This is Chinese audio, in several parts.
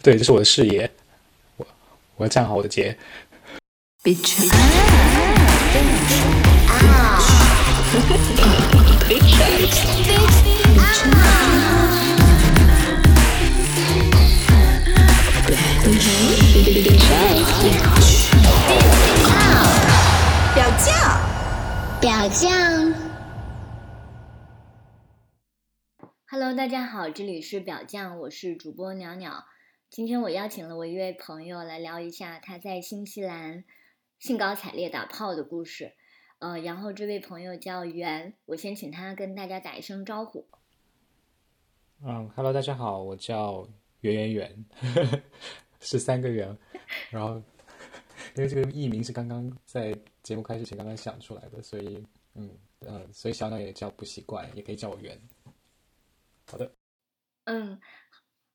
对，这是我的视野，我我要站好我的节。表酱，表酱，Hello，大家好，这里是表酱，我是主播袅袅。今天我邀请了我一位朋友来聊一下他在新西兰兴高采烈打炮的故事。呃，然后这位朋友叫袁，我先请他跟大家打一声招呼。嗯，Hello，大家好，我叫袁袁袁，是三个圆，然后。因为这个艺名是刚刚在节目开始前刚刚想出来的，所以嗯呃，所以小鸟也叫不习惯，也可以叫我圆。好的，嗯，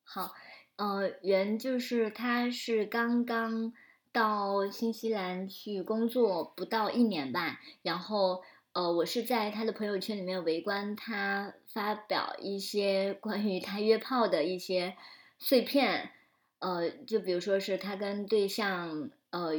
好，呃，人就是他是刚刚到新西兰去工作不到一年吧，然后呃，我是在他的朋友圈里面围观他发表一些 关于他约炮的一些碎片，呃，就比如说是他跟对象。呃，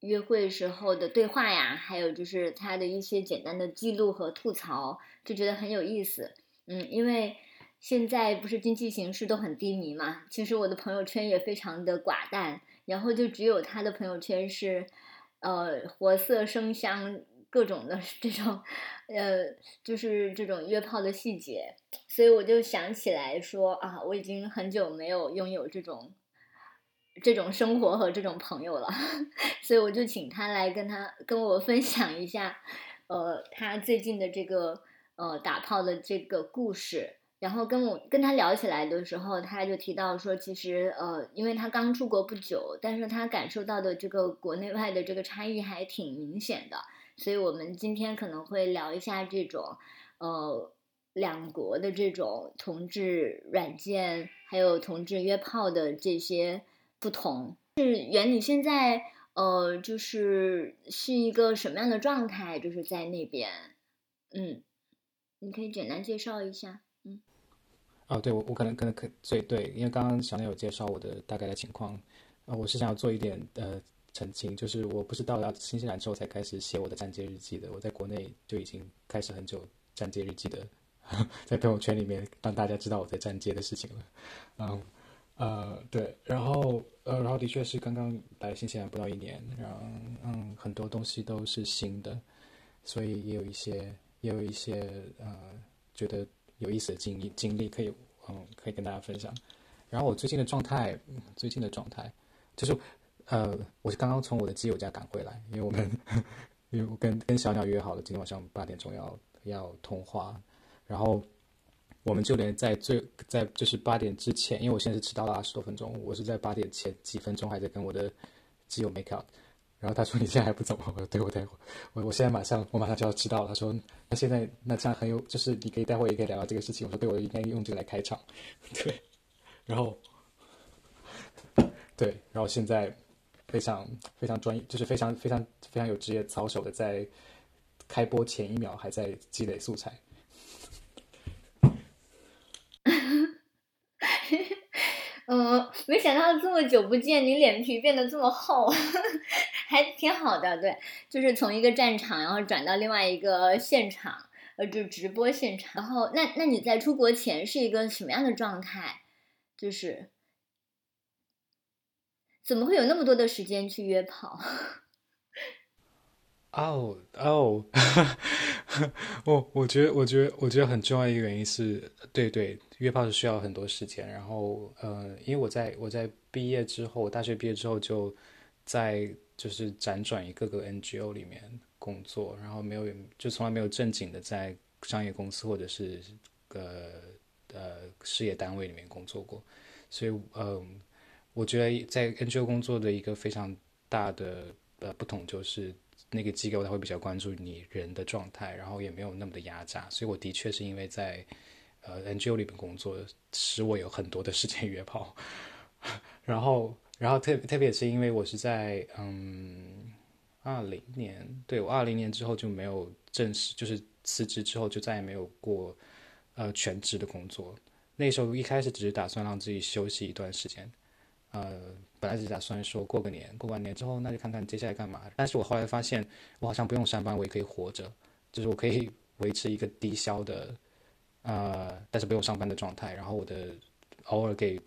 约会时候的对话呀，还有就是他的一些简单的记录和吐槽，就觉得很有意思。嗯，因为现在不是经济形势都很低迷嘛，其实我的朋友圈也非常的寡淡，然后就只有他的朋友圈是，呃，活色生香，各种的这种，呃，就是这种约炮的细节，所以我就想起来说啊，我已经很久没有拥有这种。这种生活和这种朋友了，所以我就请他来跟他跟我分享一下，呃，他最近的这个呃打炮的这个故事。然后跟我跟他聊起来的时候，他就提到说，其实呃，因为他刚出国不久，但是他感受到的这个国内外的这个差异还挺明显的。所以我们今天可能会聊一下这种呃两国的这种同志软件，还有同志约炮的这些。不同是原你现在呃，就是是一个什么样的状态？就是在那边，嗯，你可以简单介绍一下，啊。哦，对，我我可能可能可对对，因为刚刚小鸟有介绍我的大概的情况，啊，我是想要做一点呃澄清，就是我不是到了新西兰之后才开始写我的站街日记的，我在国内就已经开始很久站街日记的，在朋友圈里面让大家知道我在站街的事情了，嗯。呃，对，然后呃，然后的确是刚刚来新西兰不到一年，然后嗯，很多东西都是新的，所以也有一些也有一些呃，觉得有意思的经历经历可以嗯可以跟大家分享。然后我最近的状态，最近的状态就是呃，我是刚刚从我的基友家赶回来，因为我们 因为我跟跟小鸟约好了今天晚上八点钟要要通话，然后。我们就连在最在就是八点之前，因为我现在是迟到了二十多分钟，我是在八点前几分钟还在跟我的基友 make out，然后他说你现在还不走？我说对，我待会我我现在马上我马上就要迟到了。他说那现在那这样很有就是你可以待会也可以聊聊这个事情。我说对，我应该用这个来开场，对，然后对，然后现在非常非常专业，就是非常非常非常有职业操守的，在开播前一秒还在积累素材。嗯，没想到这么久不见，你脸皮变得这么厚，还挺好的。对，就是从一个战场，然后转到另外一个现场，呃，就直播现场。然后，那那你在出国前是一个什么样的状态？就是怎么会有那么多的时间去约炮？哦 哦，我我觉得我觉得我觉得很重要一个原因是，对对，约炮是需要很多时间。然后呃，因为我在我在毕业之后，大学毕业之后就在就是辗转一个个 NGO 里面工作，然后没有就从来没有正经的在商业公司或者是呃呃事业单位里面工作过。所以嗯，我觉得在 NGO 工作的一个非常大的呃不同就是。那个机构他会比较关注你人的状态，然后也没有那么的压榨，所以我的确是因为在呃 NGO 里面工作，使我有很多的时间约炮，然后然后特特别是因为我是在嗯二零年，对我二零年之后就没有正式就是辞职之后就再也没有过呃全职的工作，那时候一开始只是打算让自己休息一段时间，呃，本来是打算说过个年，过完年之后那就看看接下来干嘛。但是我后来发现，我好像不用上班，我也可以活着，就是我可以维持一个低消的，呃，但是不用上班的状态。然后我的偶尔给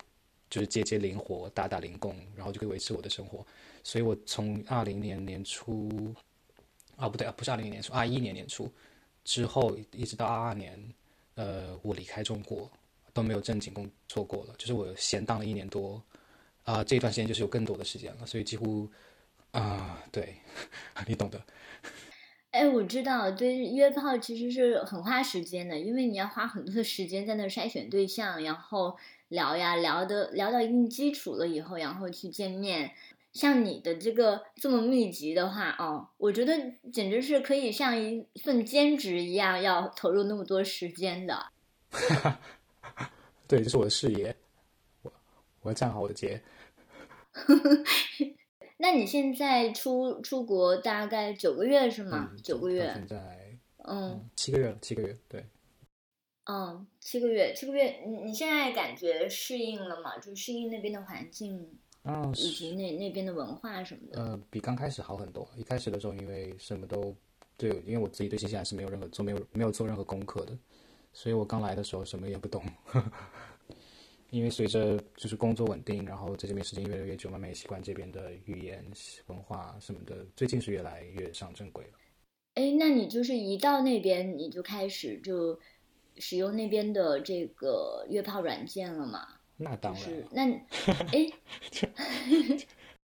就是接接零活，打打零工，然后就可以维持我的生活。所以我从二零年年初，啊不对啊，不是二零年初，二一年年初之后一直到二二年，呃，我离开中国都没有正经工作过了，就是我闲荡了一年多。啊，这段时间就是有更多的时间了，所以几乎啊，对，你懂的。哎，我知道，对约炮其实是很花时间的，因为你要花很多的时间在那筛选对象，然后聊呀，聊的聊到一定基础了以后，然后去见面。像你的这个这么密集的话，哦，我觉得简直是可以像一份兼职一样，要投入那么多时间的。对，这是我的事业。我要站好我的节。那你现在出出国大概九个月是吗？九个月。现在，嗯，七个月了，七个月，对。嗯，七个月，七个月，你你现在感觉适应了吗？就适应那边的环境，嗯，以及那那边的文化什么的。呃，比刚开始好很多。一开始的时候，因为什么都对，因为我自己对新西兰是没有任何做没有没有做任何功课的，所以我刚来的时候什么也不懂。因为随着就是工作稳定，然后在这边时间越来越久，慢慢也习惯这边的语言文化什么的。最近是越来越上正轨了。哎，那你就是一到那边你就开始就使用那边的这个约炮软件了吗？那当然。那 哎，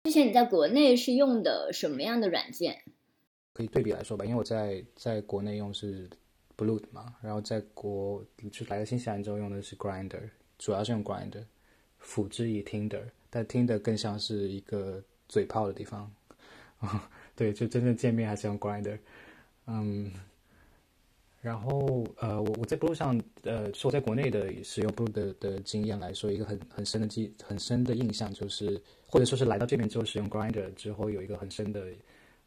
之前你在国内是用的什么样的软件？可以对比来说吧，因为我在在国内用是 Blue 嘛，然后在国就来了新西兰之后用的是 Grinder。主要是用 Grinder，辅之以 Tinder，但 Tinder 更像是一个嘴炮的地方，啊，对，就真正见面还是用 Grinder，嗯，然后呃，我我在 Blue 上，呃，说我在国内的使用 Blue 的的经验来说，一个很很深的记很深的印象就是，或者说是来到这边之后使用 Grinder 之后有一个很深的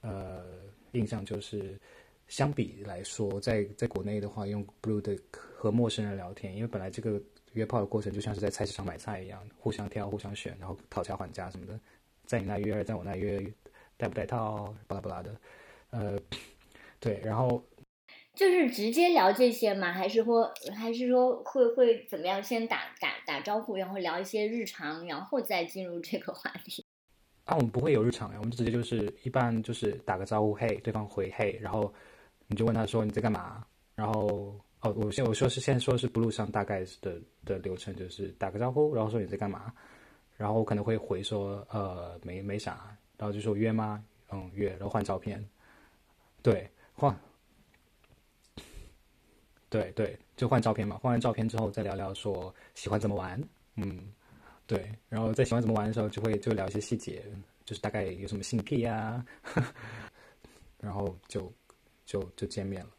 呃印象就是，相比来说，在在国内的话用 Blue 的和陌生人聊天，因为本来这个。约炮的过程就像是在菜市场买菜一样，互相挑、互相选，然后讨价还价什么的，在你那约，在我那约，带不带套，巴拉巴拉的，呃，对，然后就是直接聊这些吗？还是说，还是说会会怎么样？先打打打招呼，然后聊一些日常，然后再进入这个话题？啊，我们不会有日常呀，我们直接就是一般就是打个招呼，嘿，对方回嘿，然后你就问他说你在干嘛，然后。哦，我先我说是先说是 blue 上大概的的流程，就是打个招呼，然后说你在干嘛，然后我可能会回说呃没没啥，然后就说约吗？嗯约，然后换照片，对换，对对就换照片嘛，换完照片之后再聊聊说喜欢怎么玩，嗯对，然后在喜欢怎么玩的时候就会就聊一些细节，就是大概有什么性癖呀，然后就就就见面了，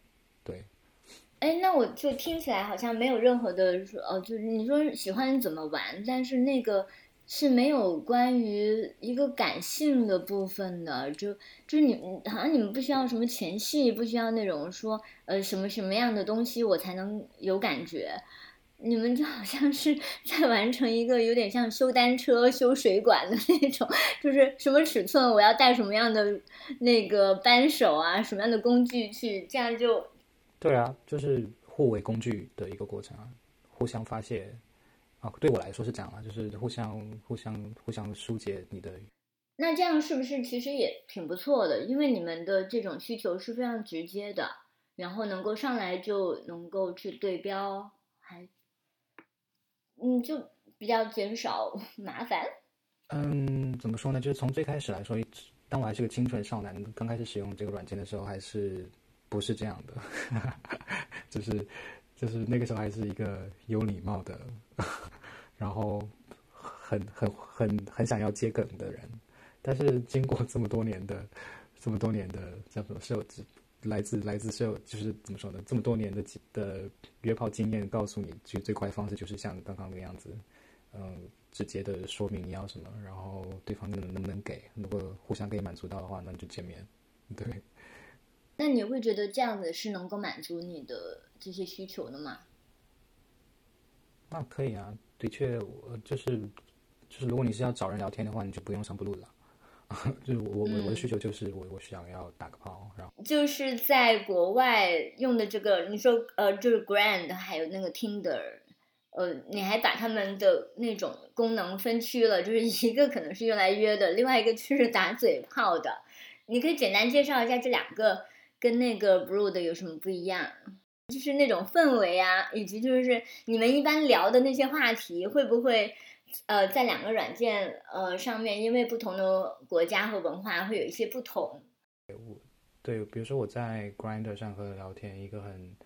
哎，那我就听起来好像没有任何的说，哦，就是你说喜欢怎么玩，但是那个是没有关于一个感性的部分的，就就是你好像你们不需要什么前戏，不需要那种说，呃，什么什么样的东西我才能有感觉，你们就好像是 在完成一个有点像修单车、修水管的那种，就是什么尺寸我要带什么样的那个扳手啊，什么样的工具去，这样就。对啊，就是互为工具的一个过程啊，互相发泄啊，对我来说是这样啊，就是互相互相互相疏解你的。那这样是不是其实也挺不错的？因为你们的这种需求是非常直接的，然后能够上来就能够去对标，还嗯，就比较减少麻烦。嗯，怎么说呢？就是从最开始来说，当我还是个清纯少男，刚开始使用这个软件的时候，还是。不是这样的，就是就是那个时候还是一个有礼貌的，然后很很很很想要接梗的人，但是经过这么多年的这么多年的叫什么社来自来自社就是怎么说呢？这么多年的的约炮经验告诉你，就最快方式就是像刚刚那个样子，嗯，直接的说明你要什么，然后对方能能不能给，如果互相可以满足到的话，那就见面，对。那你会觉得这样子是能够满足你的这些需求的吗？那可以啊，的确，我就是就是如果你是要找人聊天的话，你就不用上 Blue 了。就是我我我我的需求就是我我想要打个炮，然后就是在国外用的这个，你说呃，就是 Grand 还有那个 Tinder，呃，你还把他们的那种功能分区了，就是一个可能是用来约的，另外一个就是打嘴炮的。你可以简单介绍一下这两个跟那个 Blue 的有什么不一样？就是那种氛围啊，以及就是你们一般聊的那些话题会不会？呃，在两个软件呃上面，因为不同的国家和文化会有一些不同。对，比如说我在 Grinder 上和聊天，一个很，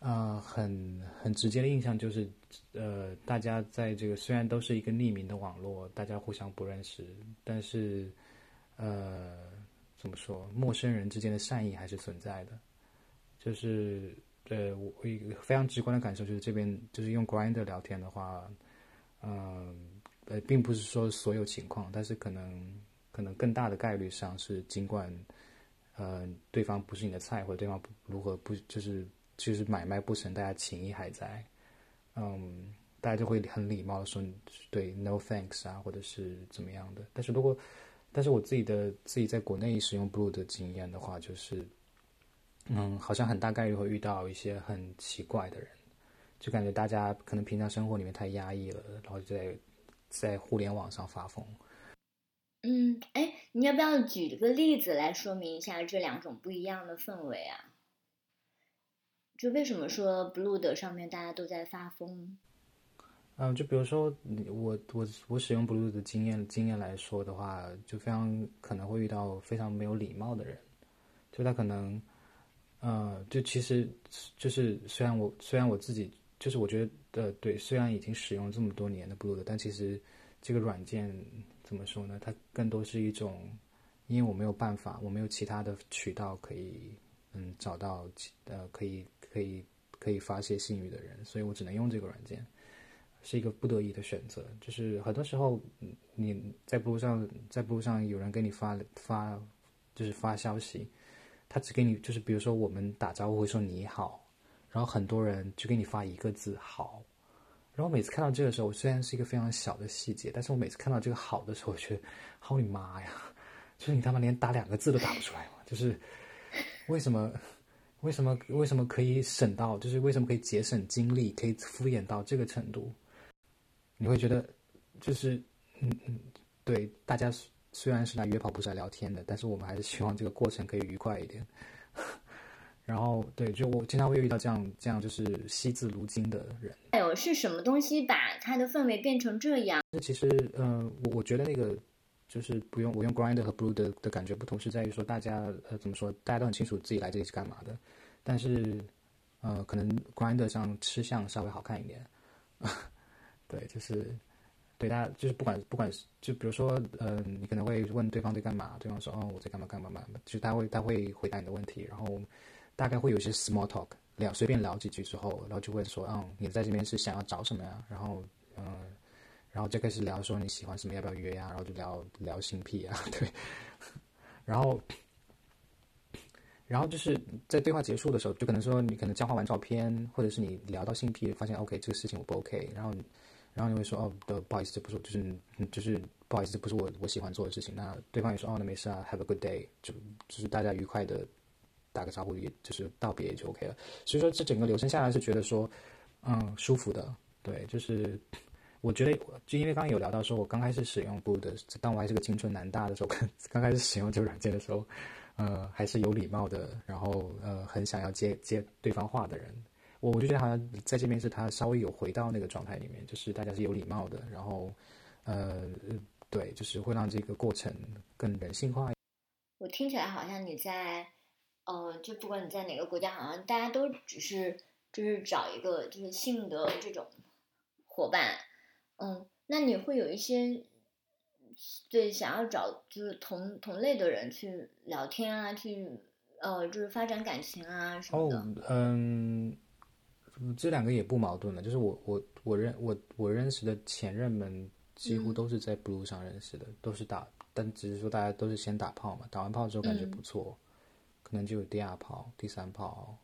呃，很很直接的印象就是，呃，大家在这个虽然都是一个匿名的网络，大家互相不认识，但是，呃，怎么说，陌生人之间的善意还是存在的。就是，呃，我一个非常直观的感受就是，这边就是用 Grinder 聊天的话。嗯，呃，并不是说所有情况，但是可能可能更大的概率上是，尽管呃对方不是你的菜，或者对方如何不就是就是买卖不成，大家情谊还在，嗯，大家就会很礼貌的说对，no thanks 啊，或者是怎么样的。但是如果但是我自己的自己在国内使用 Blue 的经验的话，就是嗯，好像很大概率会遇到一些很奇怪的人。就感觉大家可能平常生活里面太压抑了，然后就在在互联网上发疯。嗯，哎，你要不要举个例子来说明一下这两种不一样的氛围啊？就为什么说 Blue 的上面大家都在发疯？嗯，就比如说我我我使用 Blue 的经验经验来说的话，就非常可能会遇到非常没有礼貌的人，就他可能，呃，就其实就是虽然我虽然我自己。就是我觉得，呃，对，虽然已经使用这么多年的 Blue 的，但其实这个软件怎么说呢？它更多是一种，因为我没有办法，我没有其他的渠道可以，嗯，找到，呃，可以可以可以发泄性欲的人，所以我只能用这个软件，是一个不得已的选择。就是很多时候，你在 Blue 上，在 Blue 上有人给你发发，就是发消息，他只给你，就是比如说我们打招呼会说你好。然后很多人就给你发一个字“好”，然后每次看到这个时候，虽然是一个非常小的细节，但是我每次看到这个“好”的时候，我觉得好你妈呀！就是你他妈连打两个字都打不出来嘛？就是为什么？为什么？为什么可以省到？就是为什么可以节省精力，可以敷衍到这个程度？你会觉得，就是嗯嗯，对，大家虽然是来约跑步是来聊天的，但是我们还是希望这个过程可以愉快一点。然后，对，就我经常会遇到这样这样就是惜字如金的人。哎呦，是什么东西把它的氛围变成这样？那其实，嗯，我我觉得那个就是不用我用 Grind 和 Blue 的的感觉不同，是在于说大家呃怎么说，大家都很清楚自己来这里是干嘛的。但是，呃，可能 Grind 上吃相稍微好看一点。对，就是对大家就是不管不管是就比如说，呃，你可能会问对方在干嘛，对方说哦我在干嘛干嘛嘛，就他会他会回答你的问题，然后。大概会有一些 small talk，聊随便聊几句之后，然后就会说，嗯，你在这边是想要找什么呀？然后，嗯，然后就开始聊说你喜欢什么，要不要约呀？然后就聊聊性癖啊，对。然后，然后就是在对话结束的时候，就可能说你可能交换完照片，或者是你聊到性癖，发现 OK 这个事情我不 OK，然后，然后你会说哦，的不好意思，这不是就是就是不好意思，这不是我我喜欢做的事情。那对方也说哦，那没事啊，Have a good day，就就是大家愉快的。打个招呼，也就是道别就 OK 了。所以说，这整个流程下来是觉得说，嗯，舒服的。对，就是我觉得，就因为刚刚有聊到说，我刚开始使用 Blue，当我还是个青春男大的时候，刚开始使用这个软件的时候，呃，还是有礼貌的，然后呃，很想要接接对方话的人。我我就觉得好像在这边是他稍微有回到那个状态里面，就是大家是有礼貌的，然后呃，对，就是会让这个过程更人性化。我听起来好像你在。呃，就不管你在哪个国家，好像大家都只是就是找一个就是性的这种伙伴，嗯，那你会有一些对想要找就是同同类的人去聊天啊，去呃就是发展感情啊什么的。哦，嗯，这两个也不矛盾的，就是我我我认我我认识的前任们几乎都是在 Blue 上认识的，都是打，但只是说大家都是先打炮嘛，打完炮之后感觉不错。可能就有第二炮、第三炮，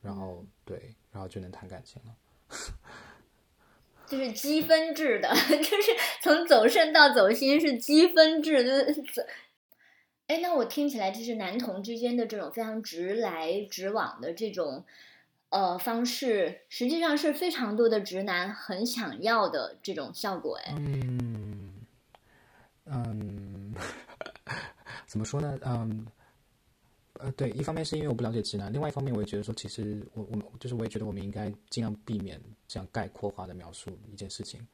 然后对，然后就能谈感情了。就是积分制的，就是从走肾到走心是积分制，就是哎，那我听起来就是男同之间的这种非常直来直往的这种呃方式，实际上是非常多的直男很想要的这种效果，哎，嗯嗯，怎么说呢？嗯。呃，对，一方面是因为我不了解直男，另外一方面我也觉得说，其实我我就是我也觉得我们应该尽量避免这样概括化的描述一件事情，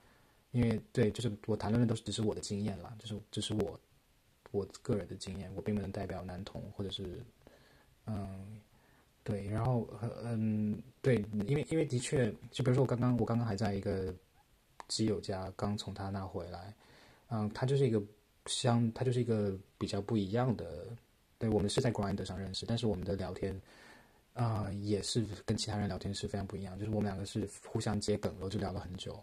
因为对，就是我谈论的都是只是我的经验啦，就是这是我我个人的经验，我并不能代表男同或者是嗯，对，然后嗯，对，因为因为的确，就比如说我刚刚我刚刚还在一个基友家刚从他那回来，嗯，他就是一个相，他就是一个比较不一样的。对，我们是在 Grind 上认识，但是我们的聊天，啊，也是跟其他人聊天是非常不一样。就是我们两个是互相接梗然后，就聊了很久，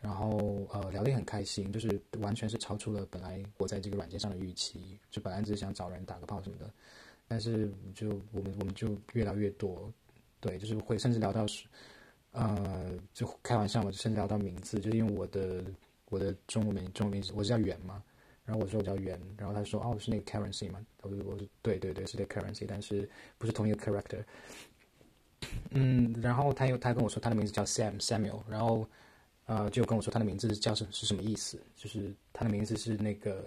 然后呃，聊得也很开心，就是完全是超出了本来我在这个软件上的预期。就本来只是想找人打个炮什么的，但是就我们我们就越聊越多，对，就是会甚至聊到是，呃，就开玩笑嘛，就甚至聊到名字，就是因为我的我的中文名中文名字我是叫远嘛。然后我说我叫袁，然后他说哦是那个 currency 嘛，我说我说对对对是那个 currency，但是不是同一个 character。嗯，然后他又他跟我说他的名字叫 Sam Samuel，然后呃就跟我说他的名字叫是是什么意思，就是他的名字是那个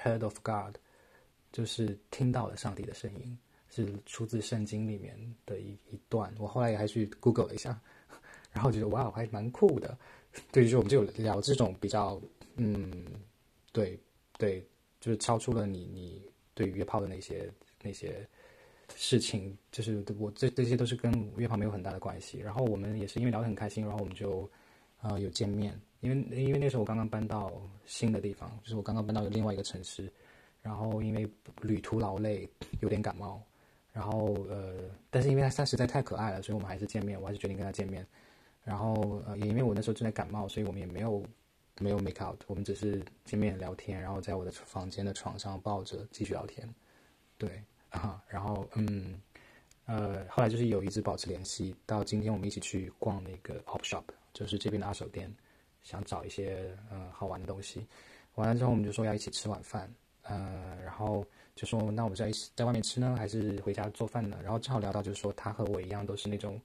heard of God，就是听到了上帝的声音，是出自圣经里面的一一段。我后来也还去 Google 了一下，然后觉得哇还蛮酷的。对，于说我们就聊这种比较嗯对。对，就是超出了你你对于约炮的那些那些事情，就是我这这些都是跟约炮没有很大的关系。然后我们也是因为聊得很开心，然后我们就啊有见面。因为因为那时候我刚刚搬到新的地方，就是我刚刚搬到另外一个城市，然后因为旅途劳累，有点感冒。然后呃，但是因为他实在太可爱了，所以我们还是见面，我还是决定跟他见面。然后呃，也因为我那时候正在感冒，所以我们也没有。没有 make out，我们只是见面聊天，然后在我的房间的床上抱着继续聊天，对啊，然后嗯呃，后来就是有一直保持联系，到今天我们一起去逛那个 op shop，就是这边的二手店，想找一些呃好玩的东西。完了之后，我们就说要一起吃晚饭，呃，然后就说那我们在一起在外面吃呢，还是回家做饭呢？然后正好聊到就是说他和我一样都是那种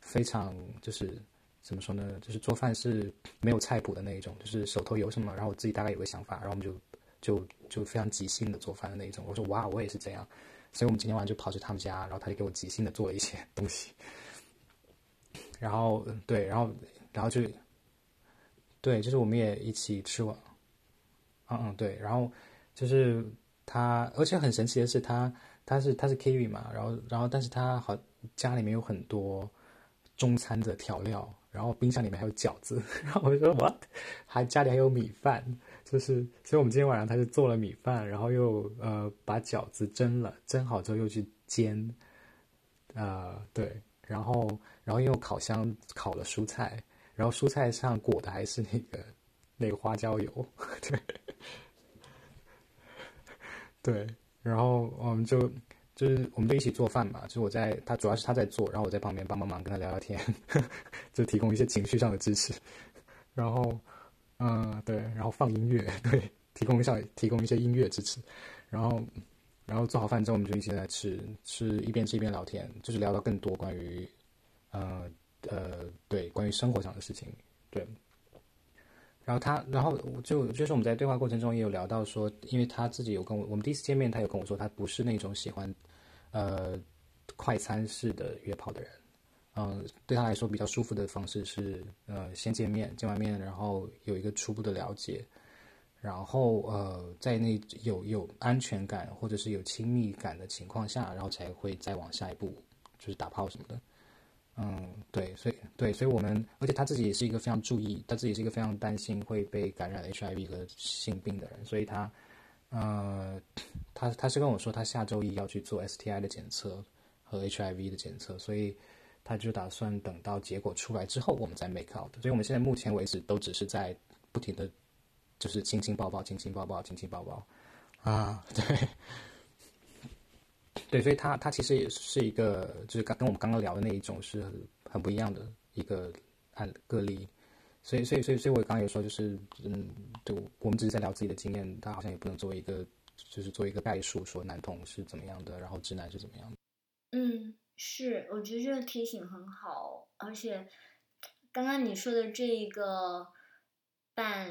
非常就是。怎么说呢？就是做饭是没有菜谱的那一种，就是手头有什么，然后我自己大概有个想法，然后我们就就就非常即兴的做饭的那一种。我说哇，我也是这样，所以我们今天晚上就跑去他们家，然后他就给我即兴的做了一些东西。然后对，然后然后就对，就是我们也一起吃完，嗯嗯对，然后就是他，而且很神奇的是他他是他是 Kiwi 嘛，然后然后但是他好家里面有很多中餐的调料。然后冰箱里面还有饺子，然后我就说 what，还家里还有米饭，就是，所以我们今天晚上他就做了米饭，然后又呃把饺子蒸了，蒸好之后又去煎，呃对，然后然后用烤箱烤了蔬菜，然后蔬菜上裹的还是那个那个花椒油，对，对，然后我们就。就是我们就一起做饭嘛，就是我在他主要是他在做，然后我在旁边帮帮忙跟他聊聊天，呵 就提供一些情绪上的支持。然后，嗯，对，然后放音乐，对，提供一下提供一些音乐支持。然后，然后做好饭之后，我们就一起来吃，吃一边吃一边聊天，就是聊到更多关于，呃呃，对，关于生活上的事情，对。然后他，然后就就是我们在对话过程中也有聊到说，因为他自己有跟我，我们第一次见面，他有跟我说他不是那种喜欢，呃，快餐式的约炮的人，嗯，对他来说比较舒服的方式是，呃，先见面，见完面，然后有一个初步的了解，然后呃，在那有有安全感或者是有亲密感的情况下，然后才会再往下一步，就是打炮什么的。嗯，对，所以对，所以我们，而且他自己也是一个非常注意，他自己是一个非常担心会被感染 HIV 和性病的人，所以他，呃，他他是跟我说，他下周一要去做 STI 的检测和 HIV 的检测，所以他就打算等到结果出来之后，我们再 make out。所以我们现在目前为止都只是在不停的，就是亲亲抱抱，亲亲抱抱，亲亲抱抱，啊，对。对，所以他他其实也是一个，就是刚跟我们刚刚聊的那一种是很很不一样的一个案个例，所以所以所以所以我刚刚有说就是嗯，对，我们只是在聊自己的经验，他好像也不能作为一个就是做一个概述，说男同是怎么样的，然后直男是怎么样的。嗯，是，我觉得这个提醒很好，而且刚刚你说的这一个伴，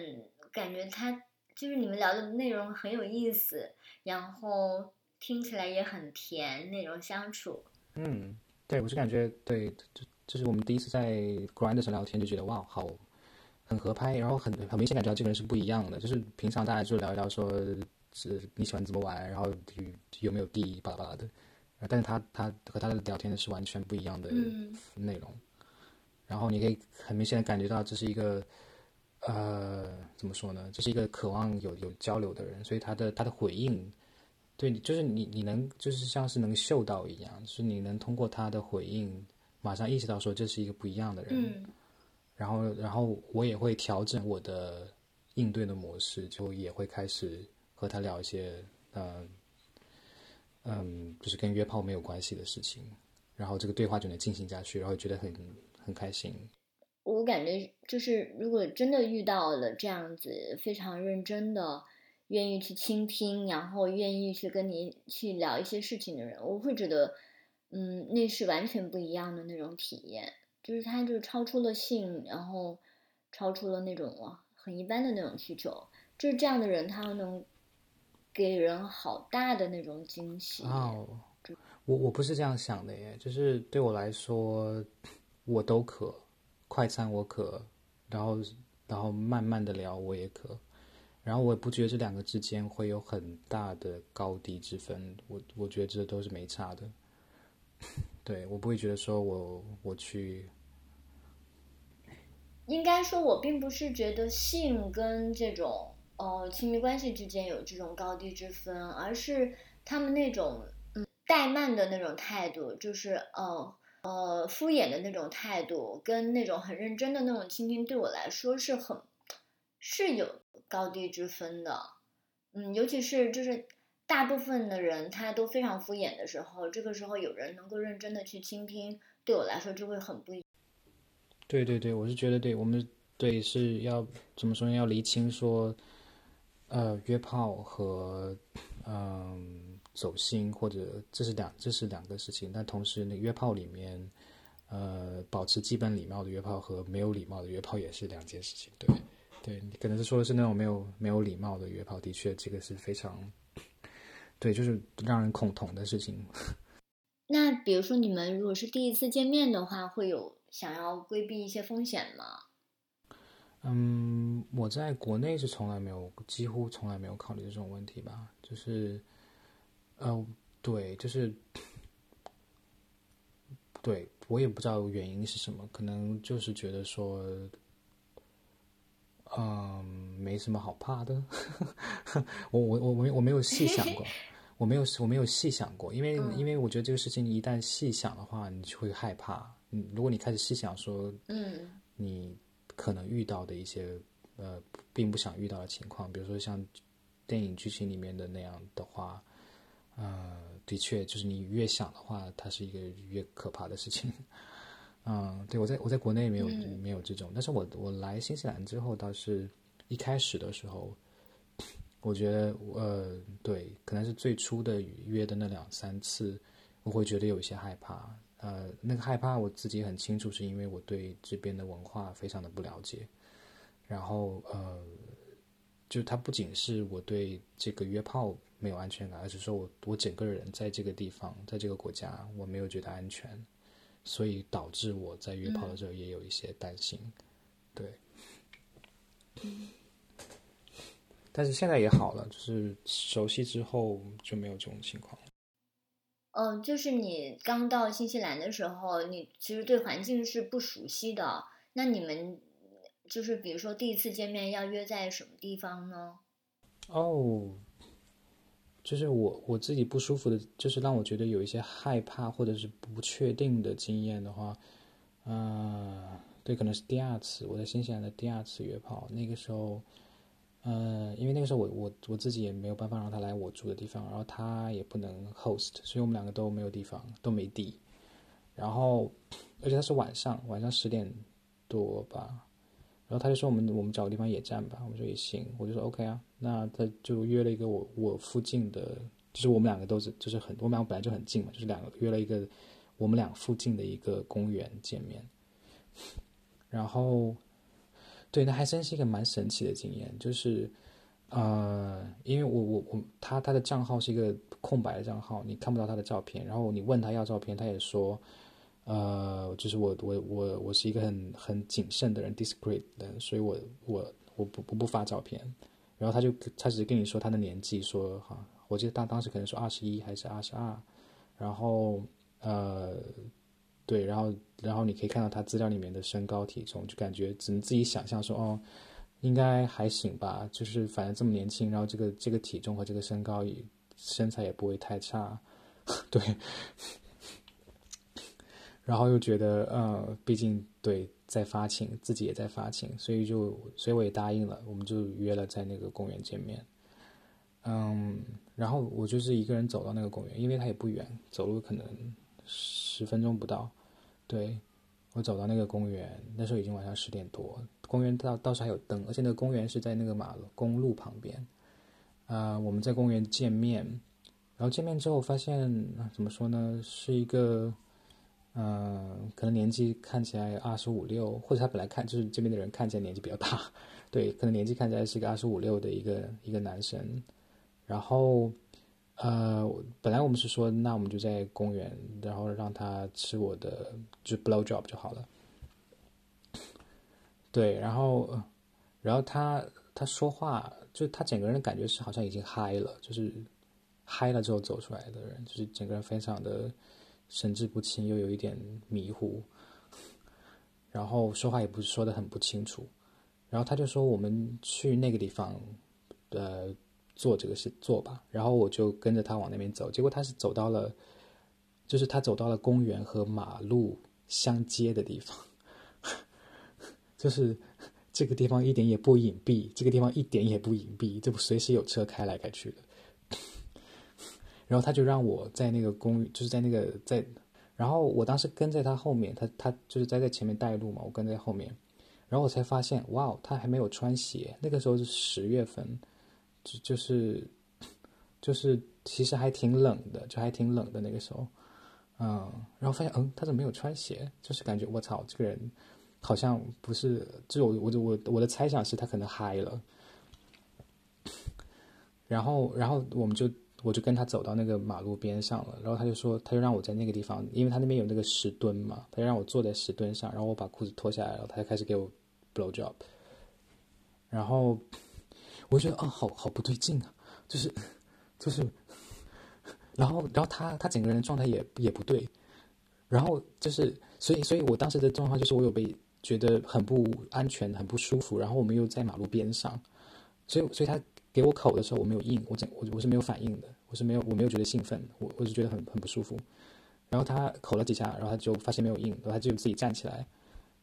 感觉他就是你们聊的内容很有意思，然后听起来也很甜那种相处。嗯，对，我是感觉对，就就是我们第一次在 Grind 上聊天，就觉得哇，好，很合拍，然后很很明显感觉到这个人是不一样的，就是平常大家就聊一聊说是你喜欢怎么玩，然后有有没有地巴拉巴拉的。但是他他和他的聊天是完全不一样的内容，然后你可以很明显的感觉到这是一个，呃，怎么说呢？这是一个渴望有有交流的人，所以他的他的回应，对，就是你你能就是像是能嗅到一样，就是你能通过他的回应马上意识到说这是一个不一样的人，然后然后我也会调整我的应对的模式，就也会开始和他聊一些呃。嗯，就是跟约炮没有关系的事情，然后这个对话就能进行下去，然后觉得很很开心。我感觉就是，如果真的遇到了这样子非常认真的、愿意去倾听，然后愿意去跟你去聊一些事情的人，我会觉得，嗯，那是完全不一样的那种体验。就是他就超出了性，然后超出了那种很一般的那种需求，就是这样的人，他能。给人好大的那种惊喜哦！我我不是这样想的耶，就是对我来说，我都可，快餐我可，然后然后慢慢的聊我也可，然后我也不觉得这两个之间会有很大的高低之分，我我觉得这都是没差的，对我不会觉得说我我去，应该说我并不是觉得性跟这种。哦，亲密关系之间有这种高低之分，而是他们那种嗯怠慢的那种态度，就是呃呃敷衍的那种态度，跟那种很认真的那种倾听，对我来说是很是有高低之分的。嗯，尤其是就是大部分的人他都非常敷衍的时候，这个时候有人能够认真的去倾听，对我来说就会很不一。对对对，我是觉得对我们对是要怎么说呢？要厘清说。呃，约炮和嗯走心，或者这是两这是两个事情。但同时，那约炮里面，呃，保持基本礼貌的约炮和没有礼貌的约炮也是两件事情。对，对你可能是说的是那种没有没有礼貌的约炮，的确这个是非常，对，就是让人恐同的事情。那比如说，你们如果是第一次见面的话，会有想要规避一些风险吗？嗯，我在国内是从来没有，几乎从来没有考虑这种问题吧。就是，呃，对，就是，对我也不知道原因是什么，可能就是觉得说，嗯，没什么好怕的。我我我没我没有细想过，我没有我没有细想过，因为因为我觉得这个事情你一旦细想的话，你就会害怕。嗯，如果你开始细想说，嗯，你。可能遇到的一些呃，并不想遇到的情况，比如说像电影剧情里面的那样的话，呃，的确就是你越想的话，它是一个越可怕的事情。嗯，对我在我在国内没有没有这种，但是我我来新西兰之后，倒是一开始的时候，我觉得呃，对，可能是最初的约的那两三次，我会觉得有一些害怕。呃，那个害怕我自己很清楚，是因为我对这边的文化非常的不了解。然后呃，就它不仅是我对这个约炮没有安全感，而是说我我整个人在这个地方，在这个国家，我没有觉得安全，所以导致我在约炮的时候也有一些担心。对，但是现在也好了，就是熟悉之后就没有这种情况。嗯，就是你刚到新西兰的时候，你其实对环境是不熟悉的。那你们就是比如说第一次见面要约在什么地方呢？哦，就是我我自己不舒服的，就是让我觉得有一些害怕或者是不确定的经验的话，嗯，对，可能是第二次我在新西兰的第二次约炮，那个时候。嗯，因为那个时候我我我自己也没有办法让他来我住的地方，然后他也不能 host，所以我们两个都没有地方，都没地。然后，而且他是晚上，晚上十点多吧，然后他就说我们我们找个地方野战吧，我说也行，我就说 OK 啊，那他就约了一个我我附近的，就是我们两个都是就是很我们俩本来就很近嘛，就是两个约了一个我们俩附近的一个公园见面，然后对，那还真是一个蛮神奇的经验，就是呃，因为我我我他他的账号是一个空白的账号，你看不到他的照片，然后你问他要照片，他也说。呃，就是我我我我是一个很很谨慎的人，discreet 的，所以我我我不不不发照片。然后他就他只是跟你说他的年纪，说哈，我记得他当时可能说二十一还是二十二。然后呃，对，然后然后你可以看到他资料里面的身高体重，就感觉只能自己想象说哦，应该还行吧，就是反正这么年轻，然后这个这个体重和这个身高也身材也不会太差，对。然后又觉得，呃，毕竟对在发情，自己也在发情，所以就，所以我也答应了，我们就约了在那个公园见面。嗯，然后我就是一个人走到那个公园，因为它也不远，走路可能十分钟不到。对，我走到那个公园，那时候已经晚上十点多，公园倒倒是还有灯，而且那个公园是在那个马路公路旁边。啊，我们在公园见面，然后见面之后发现，怎么说呢，是一个。嗯，可能年纪看起来二十五六，或者他本来看就是这边的人看起来年纪比较大，对，可能年纪看起来是一个二十五六的一个一个男生。然后，呃，本来我们是说，那我们就在公园，然后让他吃我的就 blow job 就好了。对，然后，然后他他说话，就他整个人的感觉是好像已经嗨了，就是嗨了之后走出来的人，就是整个人非常的。神志不清，又有一点迷糊，然后说话也不是说的很不清楚，然后他就说我们去那个地方，呃，做这个事做吧，然后我就跟着他往那边走，结果他是走到了，就是他走到了公园和马路相接的地方，就是这个地方一点也不隐蔽，这个地方一点也不隐蔽，这不随时有车开来开去的。然后他就让我在那个公寓，就是在那个在，然后我当时跟在他后面，他他就是在在前面带路嘛，我跟在后面，然后我才发现，哇，他还没有穿鞋，那个时候是十月份，就就是就是其实还挺冷的，就还挺冷的那个时候，嗯，然后发现，嗯，他怎么没有穿鞋？就是感觉我操，这个人好像不是，就我我我我的猜想是他可能嗨了，然后然后我们就。我就跟他走到那个马路边上了，然后他就说，他就让我在那个地方，因为他那边有那个石墩嘛，他就让我坐在石墩上，然后我把裤子脱下来了，他就开始给我 blow job，然后我觉得啊，好好不对劲啊，就是就是，然后然后他他整个人状态也也不对，然后就是所以所以我当时的状况就是我有被觉得很不安全，很不舒服，然后我们又在马路边上，所以所以他。给我口的时候，我没有应，我整我我是没有反应的，我是没有我没有觉得兴奋，我我是觉得很很不舒服。然后他口了几下，然后他就发现没有应，然后他就自己站起来，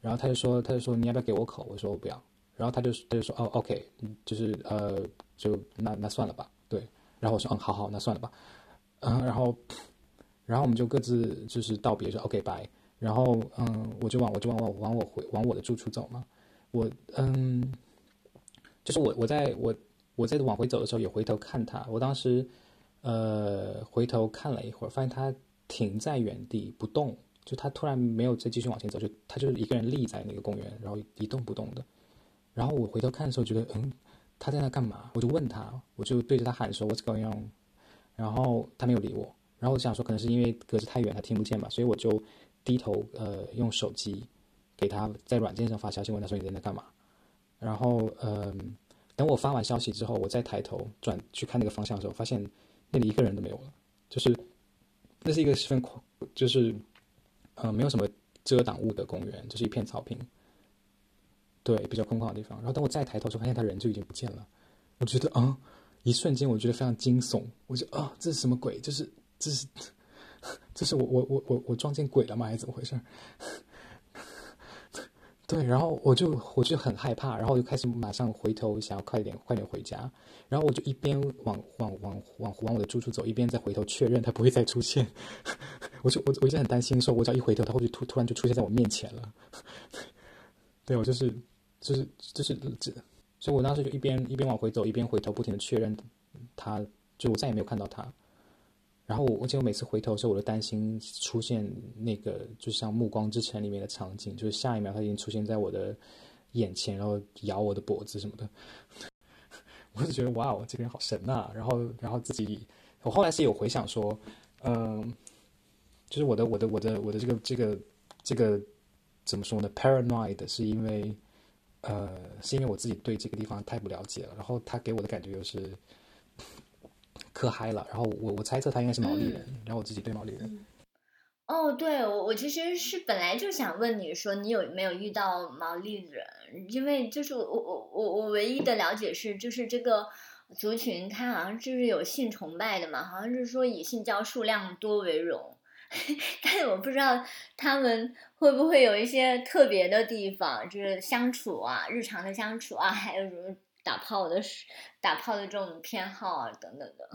然后他就说他就说你要不要给我口？我说我不要。然后他就他就说哦，OK，就是呃就那那算了吧，对。然后我说嗯，好好，那算了吧。嗯，然后然后我们就各自就是道别说 OK 拜。然后嗯，我就往我就往我往我回往我的住处走嘛。我嗯，就是我我在我。我在往回走的时候，也回头看他。我当时，呃，回头看了一会儿，发现他停在原地不动，就他突然没有再继续往前走，就他就一个人立在那个公园，然后一动不动的。然后我回头看的时候，觉得嗯，他在那干嘛？我就问他，我就对着他喊说 “What's going on？” 然后他没有理我。然后我想说，可能是因为隔着太远，他听不见吧，所以我就低头呃用手机给他在软件上发消息，问他说你在那干嘛？然后嗯。等我发完消息之后，我再抬头转去看那个方向的时候，发现那里一个人都没有了。就是那是一个十分空，就是呃没有什么遮挡物的公园，就是一片草坪，对，比较空旷的地方。然后等我再抬头时候，发现他人就已经不见了。我觉得啊，一瞬间我觉得非常惊悚。我就啊，这是什么鬼？就是这是 这是我我我我我撞见鬼了吗？还是怎么回事？对，然后我就我就很害怕，然后我就开始马上回头想要快点快点回家，然后我就一边往往往往往我的住处走，一边再回头确认他不会再出现。我就我我一直很担心，说我只要一回头，他会突突然就出现在我面前了。对我就是就是就是这，所以我当时就一边一边往回走，一边回头不停的确认他，就我再也没有看到他。然后我，而且我每次回头的时候，我都担心出现那个，就像《暮光之城》里面的场景，就是下一秒他已经出现在我的眼前，然后咬我的脖子什么的。我就觉得哇哦，这个人好神呐！然后，然后自己，我后来是有回想说，嗯，就是我的我的我的我的这个这个这个怎么说呢？paranoid 是因为，呃，是因为我自己对这个地方太不了解了，然后他给我的感觉又是。磕嗨了，然后我我猜测他应该是毛利人，然后我自己对毛利人。哦，对我我其实是本来就想问你说你有没有遇到毛利人，因为就是我我我我唯一的了解是就是这个族群他好像就是有性崇拜的嘛，好像是说以性交数量多为荣，但是我不知道他们会不会有一些特别的地方，就是相处啊，日常的相处啊，还有什么。打炮的，打炮的这种偏好啊，等等的。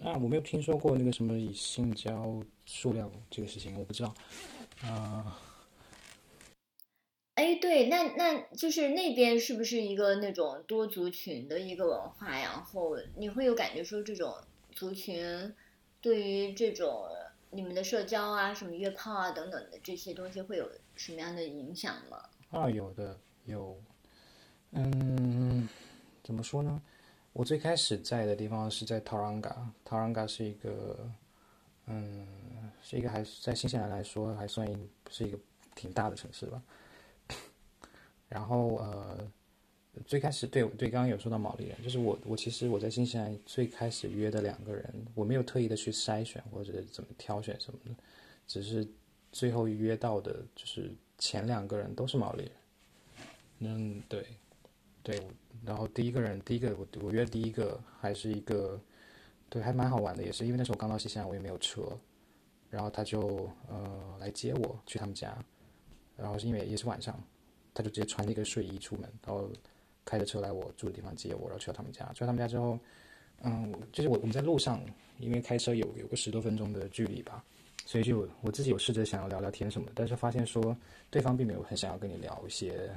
啊，我没有听说过那个什么以性交数量这个事情，我不知道。啊，哎，对，那那就是那边是不是一个那种多族群的一个文化？然后你会有感觉说这种族群对于这种你们的社交啊、什么约炮啊等等的这些东西会有什么样的影响吗？啊，有的，有，嗯。怎么说呢？我最开始在的地方是在 Taranga，Taranga 是一个，嗯，是一个还是在新西兰来说还算是一个挺大的城市吧。然后呃，最开始对对，刚刚有说到毛利人，就是我我其实我在新西兰最开始约的两个人，我没有特意的去筛选或者怎么挑选什么的，只是最后约到的就是前两个人都是毛利人。嗯，对。对，然后第一个人，第一个我我约第一个还是一个，对，还蛮好玩的，也是因为那时候我刚到新西兰，我也没有车，然后他就呃来接我去他们家，然后是因为也是晚上，他就直接穿那个睡衣出门，然后开着车来我住的地方接我，然后去到他们家，去到他们家之后，嗯，就是我我们在路上，因为开车有有个十多分钟的距离吧，所以就我自己有试着想要聊聊天什么，但是发现说对方并没有很想要跟你聊一些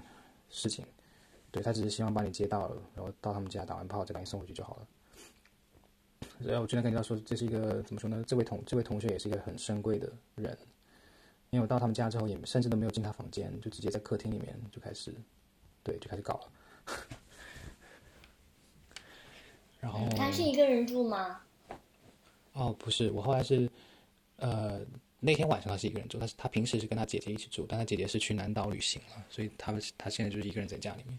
事情。对他只是希望把你接到了，然后到他们家打完炮再把你送回去就好了。然后我真的感觉到说，这是一个怎么说呢？这位同这位同学也是一个很深贵的人，因为我到他们家之后，也甚至都没有进他房间，就直接在客厅里面就开始，对，就开始搞了。然后他是一个人住吗？哦，不是，我后来是，呃。那天晚上他是一个人住，但是他平时是跟他姐姐一起住，但他姐姐是去南岛旅行了，所以他们他现在就是一个人在家里面。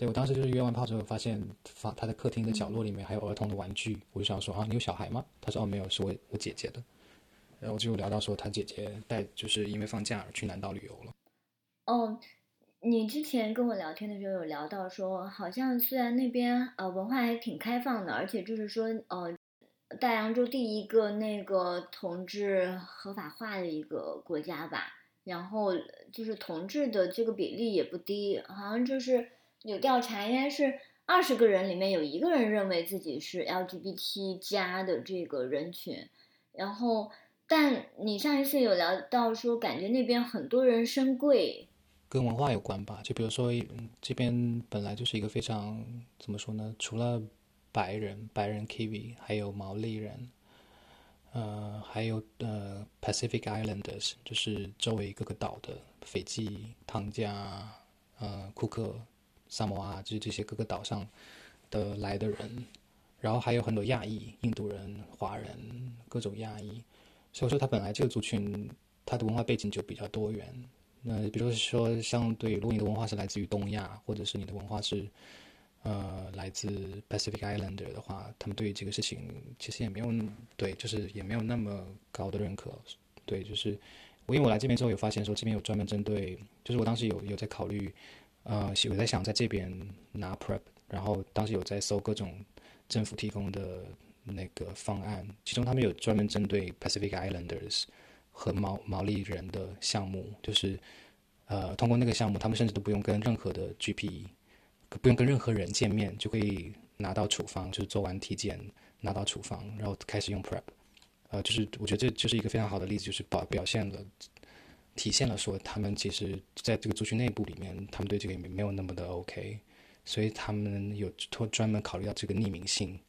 对我当时就是约完炮之后，发现放他的客厅的角落里面还有儿童的玩具，我就想说啊，你有小孩吗？他说哦没有，是我我姐姐的。然后就聊到说他姐姐带就是因为放假而去南岛旅游了。哦，你之前跟我聊天的时候有聊到说，好像虽然那边呃文化还挺开放的，而且就是说呃。大洋洲第一个那个同志合法化的一个国家吧，然后就是同志的这个比例也不低，好像就是有调查，应该是二十个人里面有一个人认为自己是 LGBT 加的这个人群，然后但你上一次有聊到说，感觉那边很多人深贵，跟文化有关吧？就比如说这边本来就是一个非常怎么说呢？除了白人、白人 Kiwi，还有毛利人，呃，还有呃 Pacific Islanders，就是周围各个岛的斐济、汤加、呃库克、萨摩啊，就是这些各个岛上的来的人，然后还有很多亚裔、印度人、华人，各种亚裔。所以说，他本来这个族群，他的文化背景就比较多元。那比如说，相对如果你的文化是来自于东亚，或者是你的文化是。呃，来自 Pacific Islander 的话，他们对于这个事情其实也没有对，就是也没有那么高的认可。对，就是我因为我来这边之后有发现说，这边有专门针对，就是我当时有有在考虑，呃，我在想在这边拿 Prep，然后当时有在搜各种政府提供的那个方案，其中他们有专门针对 Pacific Islanders 和毛毛利人的项目，就是呃，通过那个项目，他们甚至都不用跟任何的 GP。不用跟任何人见面就可以拿到处方，就是做完体检拿到处方，然后开始用 Prep，呃，就是我觉得这就是一个非常好的例子，就是表表现了体现了说他们其实在这个族群内部里面，他们对这个也没有那么的 OK，所以他们有专专门考虑到这个匿名性。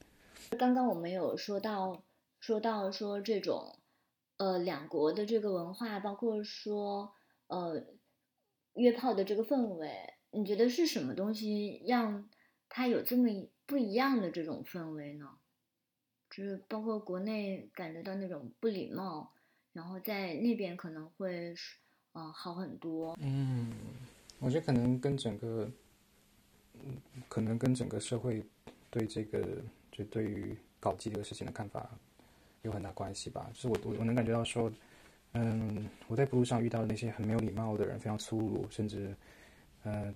刚刚我们有说到说到说这种呃两国的这个文化，包括说呃约炮的这个氛围，你觉得是什么东西让它有这么不一样的这种氛围呢？就是包括国内感觉到那种不礼貌，然后在那边可能会嗯好很多。嗯，我觉得可能跟整个，嗯，可能跟整个社会对这个就对于搞基这个事情的看法有很大关系吧。就是我我我能感觉到说，嗯，我在路上遇到的那些很没有礼貌的人，非常粗鲁，甚至嗯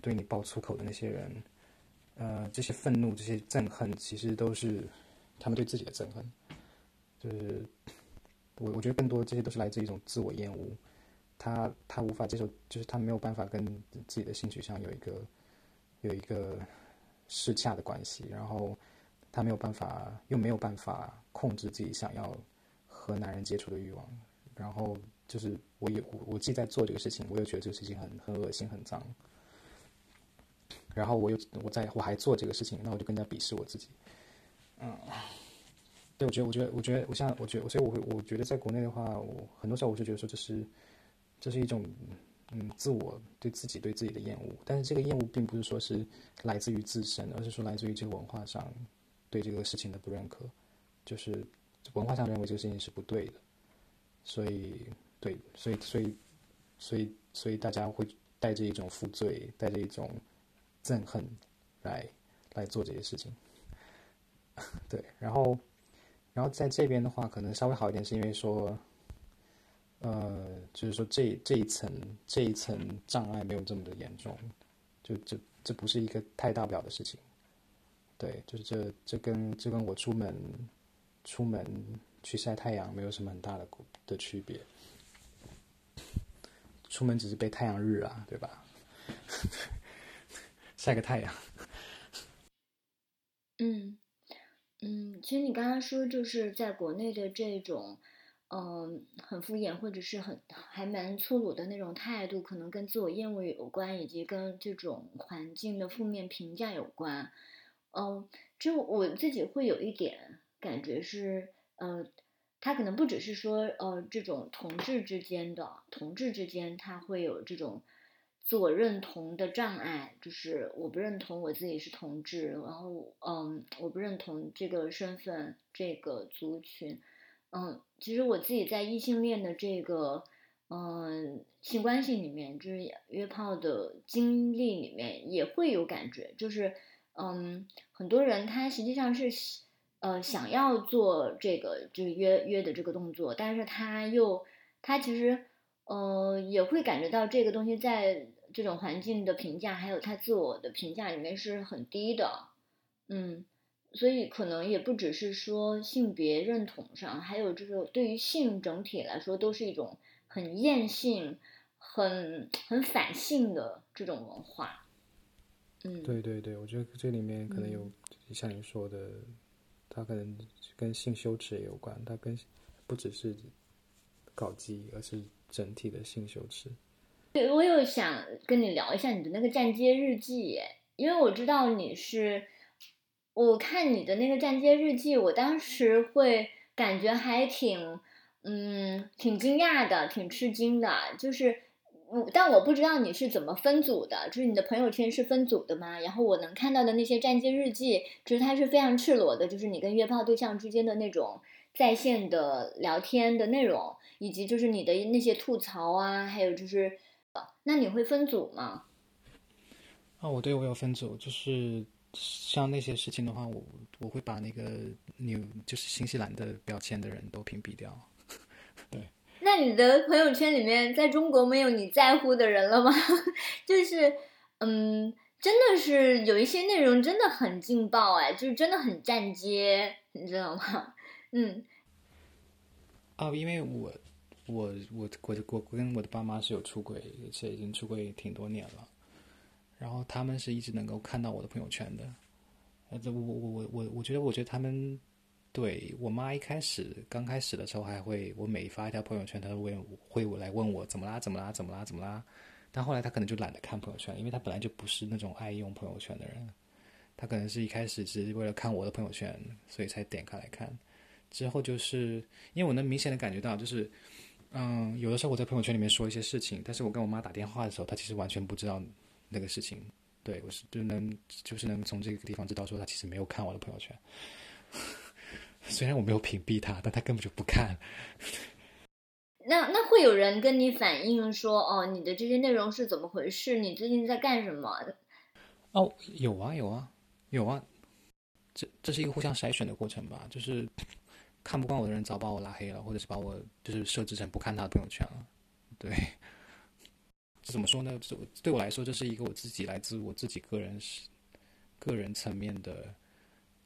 对你爆粗口的那些人，呃，这些愤怒、这些憎恨，其实都是。他们对自己的憎恨，就是我我觉得更多这些都是来自一种自我厌恶，他他无法接受，就是他没有办法跟自己的性取向有一个有一个适洽的关系，然后他没有办法又没有办法控制自己想要和男人接触的欲望，然后就是我也我我既在做这个事情，我又觉得这个事情很很恶心很脏，然后我又我在我还做这个事情，那我就更加鄙视我自己。嗯，对，我觉得，我觉得，我觉得，我现在，我觉得，所以我会，我觉得，在国内的话，我很多时候我就觉得说，这是，这是一种，嗯，自我对自己对自己的厌恶。但是这个厌恶并不是说是来自于自身，而是说来自于这个文化上对这个事情的不认可，就是文化上认为这个事情是不对的。所以，对，所以，所以，所以，所以大家会带着一种负罪，带着一种憎恨来来做这些事情。对，然后，然后在这边的话，可能稍微好一点，是因为说，呃，就是说这这一层这一层障碍没有这么的严重，就这这不是一个太大不了的事情。对，就是这这跟这跟我出门出门去晒太阳没有什么很大的的区别，出门只是被太阳日啊，对吧？晒个太阳。嗯。嗯，其实你刚刚说就是在国内的这种，嗯，很敷衍或者是很还蛮粗鲁的那种态度，可能跟自我厌恶有关，以及跟这种环境的负面评价有关。嗯，就我自己会有一点感觉是，呃，他可能不只是说，呃，这种同志之间的同志之间，他会有这种。自我认同的障碍，就是我不认同我自己是同志，然后嗯，我不认同这个身份、这个族群，嗯，其实我自己在异性恋的这个嗯性关系里面，就是约炮的经历里面也会有感觉，就是嗯，很多人他实际上是呃想要做这个就是约约的这个动作，但是他又他其实呃也会感觉到这个东西在。这种环境的评价，还有他自我的评价里面是很低的，嗯，所以可能也不只是说性别认同上，还有就是对于性整体来说，都是一种很厌性、很很反性的这种文化。嗯，对对对，我觉得这里面可能有像你说的，它可能跟性羞耻也有关，它跟不只是搞基，而是整体的性羞耻。对，我有想跟你聊一下你的那个站街日记，因为我知道你是，我看你的那个站街日记，我当时会感觉还挺，嗯，挺惊讶的，挺吃惊的，就是，我但我不知道你是怎么分组的，就是你的朋友圈是分组的吗？然后我能看到的那些站街日记，就是它是非常赤裸的，就是你跟约炮对象之间的那种在线的聊天的内容，以及就是你的那些吐槽啊，还有就是。那你会分组吗？啊，我对我有分组，就是像那些事情的话，我我会把那个你就是新西兰的标签的人都屏蔽掉。对。那你的朋友圈里面，在中国没有你在乎的人了吗？就是，嗯，真的是有一些内容真的很劲爆哎，就是真的很站街，你知道吗？嗯。啊，因为我。我我我我跟我的爸妈是有出轨，而且已经出轨挺多年了。然后他们是一直能够看到我的朋友圈的。呃，这我我我我我觉得，我觉得他们对我妈一开始刚开始的时候还会，我每发一条朋友圈，她都会会来问我怎么啦怎么啦怎么啦怎么啦。但后来她可能就懒得看朋友圈，因为她本来就不是那种爱用朋友圈的人。她可能是一开始只是为了看我的朋友圈，所以才点开来看。之后就是因为我能明显的感觉到，就是嗯，有的时候我在朋友圈里面说一些事情，但是我跟我妈打电话的时候，她其实完全不知道那个事情。对我是就能就是能从这个地方知道说他其实没有看我的朋友圈。虽然我没有屏蔽他，但他根本就不看。那那会有人跟你反映说，哦，你的这些内容是怎么回事？你最近在干什么？哦，有啊，有啊，有啊。这这是一个互相筛选的过程吧？就是看不惯我的人早把我拉黑了，或者是把我就是设置成不看他的朋友圈了。对，这怎么说呢？这对我来说，这是一个我自己来自我自己个人是个人层面的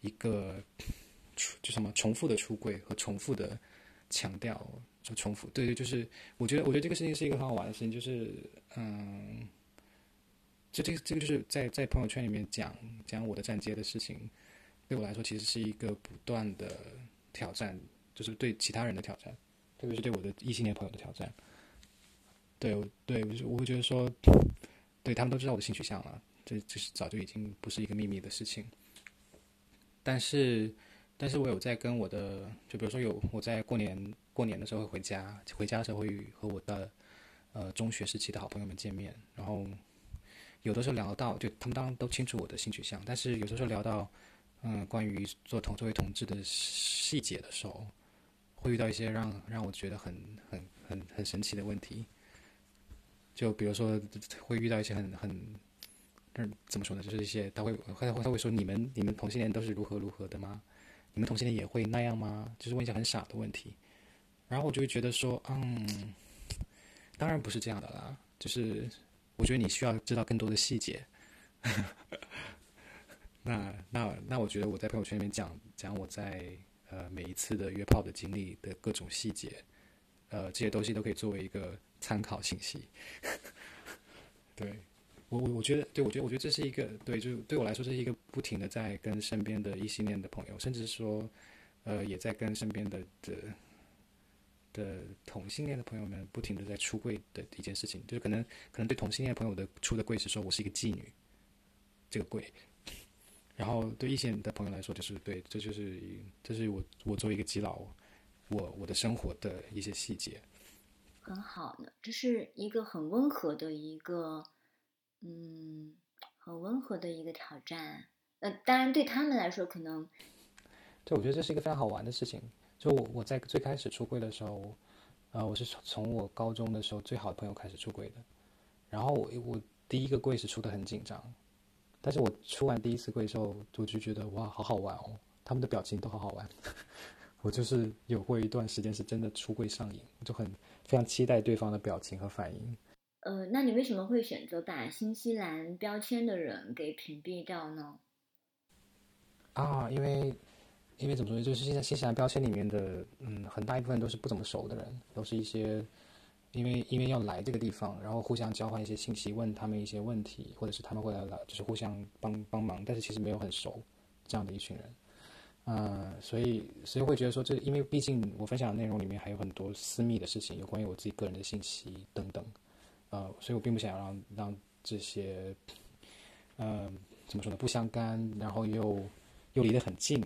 一个。就什么重复的出柜和重复的强调，就重复，对对，就是我觉得，我觉得这个事情是一个很好玩的事情，就是嗯，就这个这个就是在在朋友圈里面讲讲我的站街的事情，对我来说其实是一个不断的挑战，就是对其他人的挑战，特别是对我的异性恋朋友的挑战。对，对，我就我会觉得说，对他们都知道我的性取向了，这这是早就已经不是一个秘密的事情，但是。但是我有在跟我的，就比如说有我在过年过年的时候会回家，回家的时候会和我的呃中学时期的好朋友们见面，然后有的时候聊到，就他们当然都清楚我的性取向，但是有的时候聊到嗯关于做同作为同志的细节的时候，会遇到一些让让我觉得很很很很神奇的问题，就比如说会遇到一些很很嗯怎么说呢，就是一些他会他会他会说你们你们同性恋都是如何如何的吗？你们同性恋也会那样吗？就是问一些很傻的问题，然后我就会觉得说，嗯，当然不是这样的啦。就是我觉得你需要知道更多的细节。那那那，我觉得我在朋友圈里面讲讲我在呃每一次的约炮的经历的各种细节，呃，这些东西都可以作为一个参考信息。对。我我我觉得，对我觉得，我觉得这是一个对，就对我来说是一个不停的在跟身边的异性恋的朋友，甚至说，呃，也在跟身边的的的同性恋的朋友们不停的在出柜的一件事情，就是可能可能对同性恋朋友的出的柜是说我是一个妓女，这个柜，然后对异性的朋友来说就是对，这就是这是我我作为一个基佬，我我的生活的一些细节，很好的，这是一个很温和的一个。嗯，很温和的一个挑战。呃，当然对他们来说，可能，对，我觉得这是一个非常好玩的事情。就我我在最开始出柜的时候，呃，我是从我高中的时候最好的朋友开始出柜的。然后我我第一个柜是出的很紧张，但是我出完第一次柜之后，我就觉得哇，好好玩哦，他们的表情都好好玩。我就是有过一段时间是真的出柜上瘾，就很非常期待对方的表情和反应。呃，那你为什么会选择把新西兰标签的人给屏蔽掉呢？啊，因为，因为怎么说，就是现在新西兰标签里面的，嗯，很大一部分都是不怎么熟的人，都是一些，因为因为要来这个地方，然后互相交换一些信息，问他们一些问题，或者是他们会来，就是互相帮帮忙，但是其实没有很熟这样的一群人，嗯，所以所以会觉得说，这因为毕竟我分享的内容里面还有很多私密的事情，有关于我自己个人的信息等等。呃，所以我并不想让让这些，呃，怎么说呢？不相干，然后又又离得很近，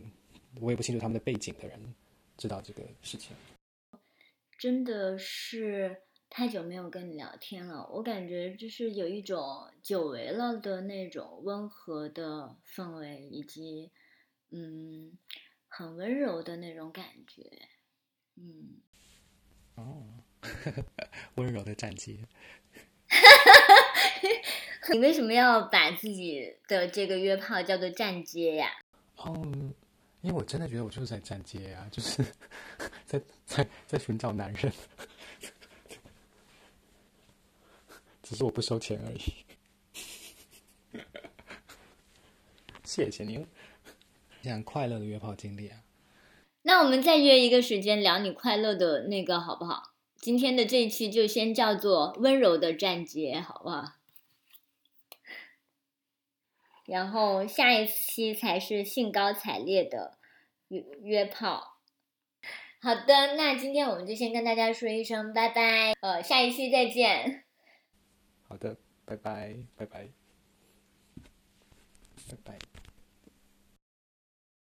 我也不清楚他们的背景的人，知道这个事情。真的是太久没有跟你聊天了，我感觉就是有一种久违了的那种温和的氛围，以及嗯，很温柔的那种感觉。嗯。哦，温柔的站街。你为什么要把自己的这个约炮叫做站街呀？嗯，因为我真的觉得我就是在站街呀，就是 在在在寻找男人，只是我不收钱而已。谢谢您，讲快乐的约炮经历啊。那我们再约一个时间聊你快乐的那个好不好？今天的这一期就先叫做温柔的站姐，好不好？然后下一期才是兴高采烈的约约炮。好的，那今天我们就先跟大家说一声拜拜，呃，下一期再见。好的，拜拜，拜拜，拜拜。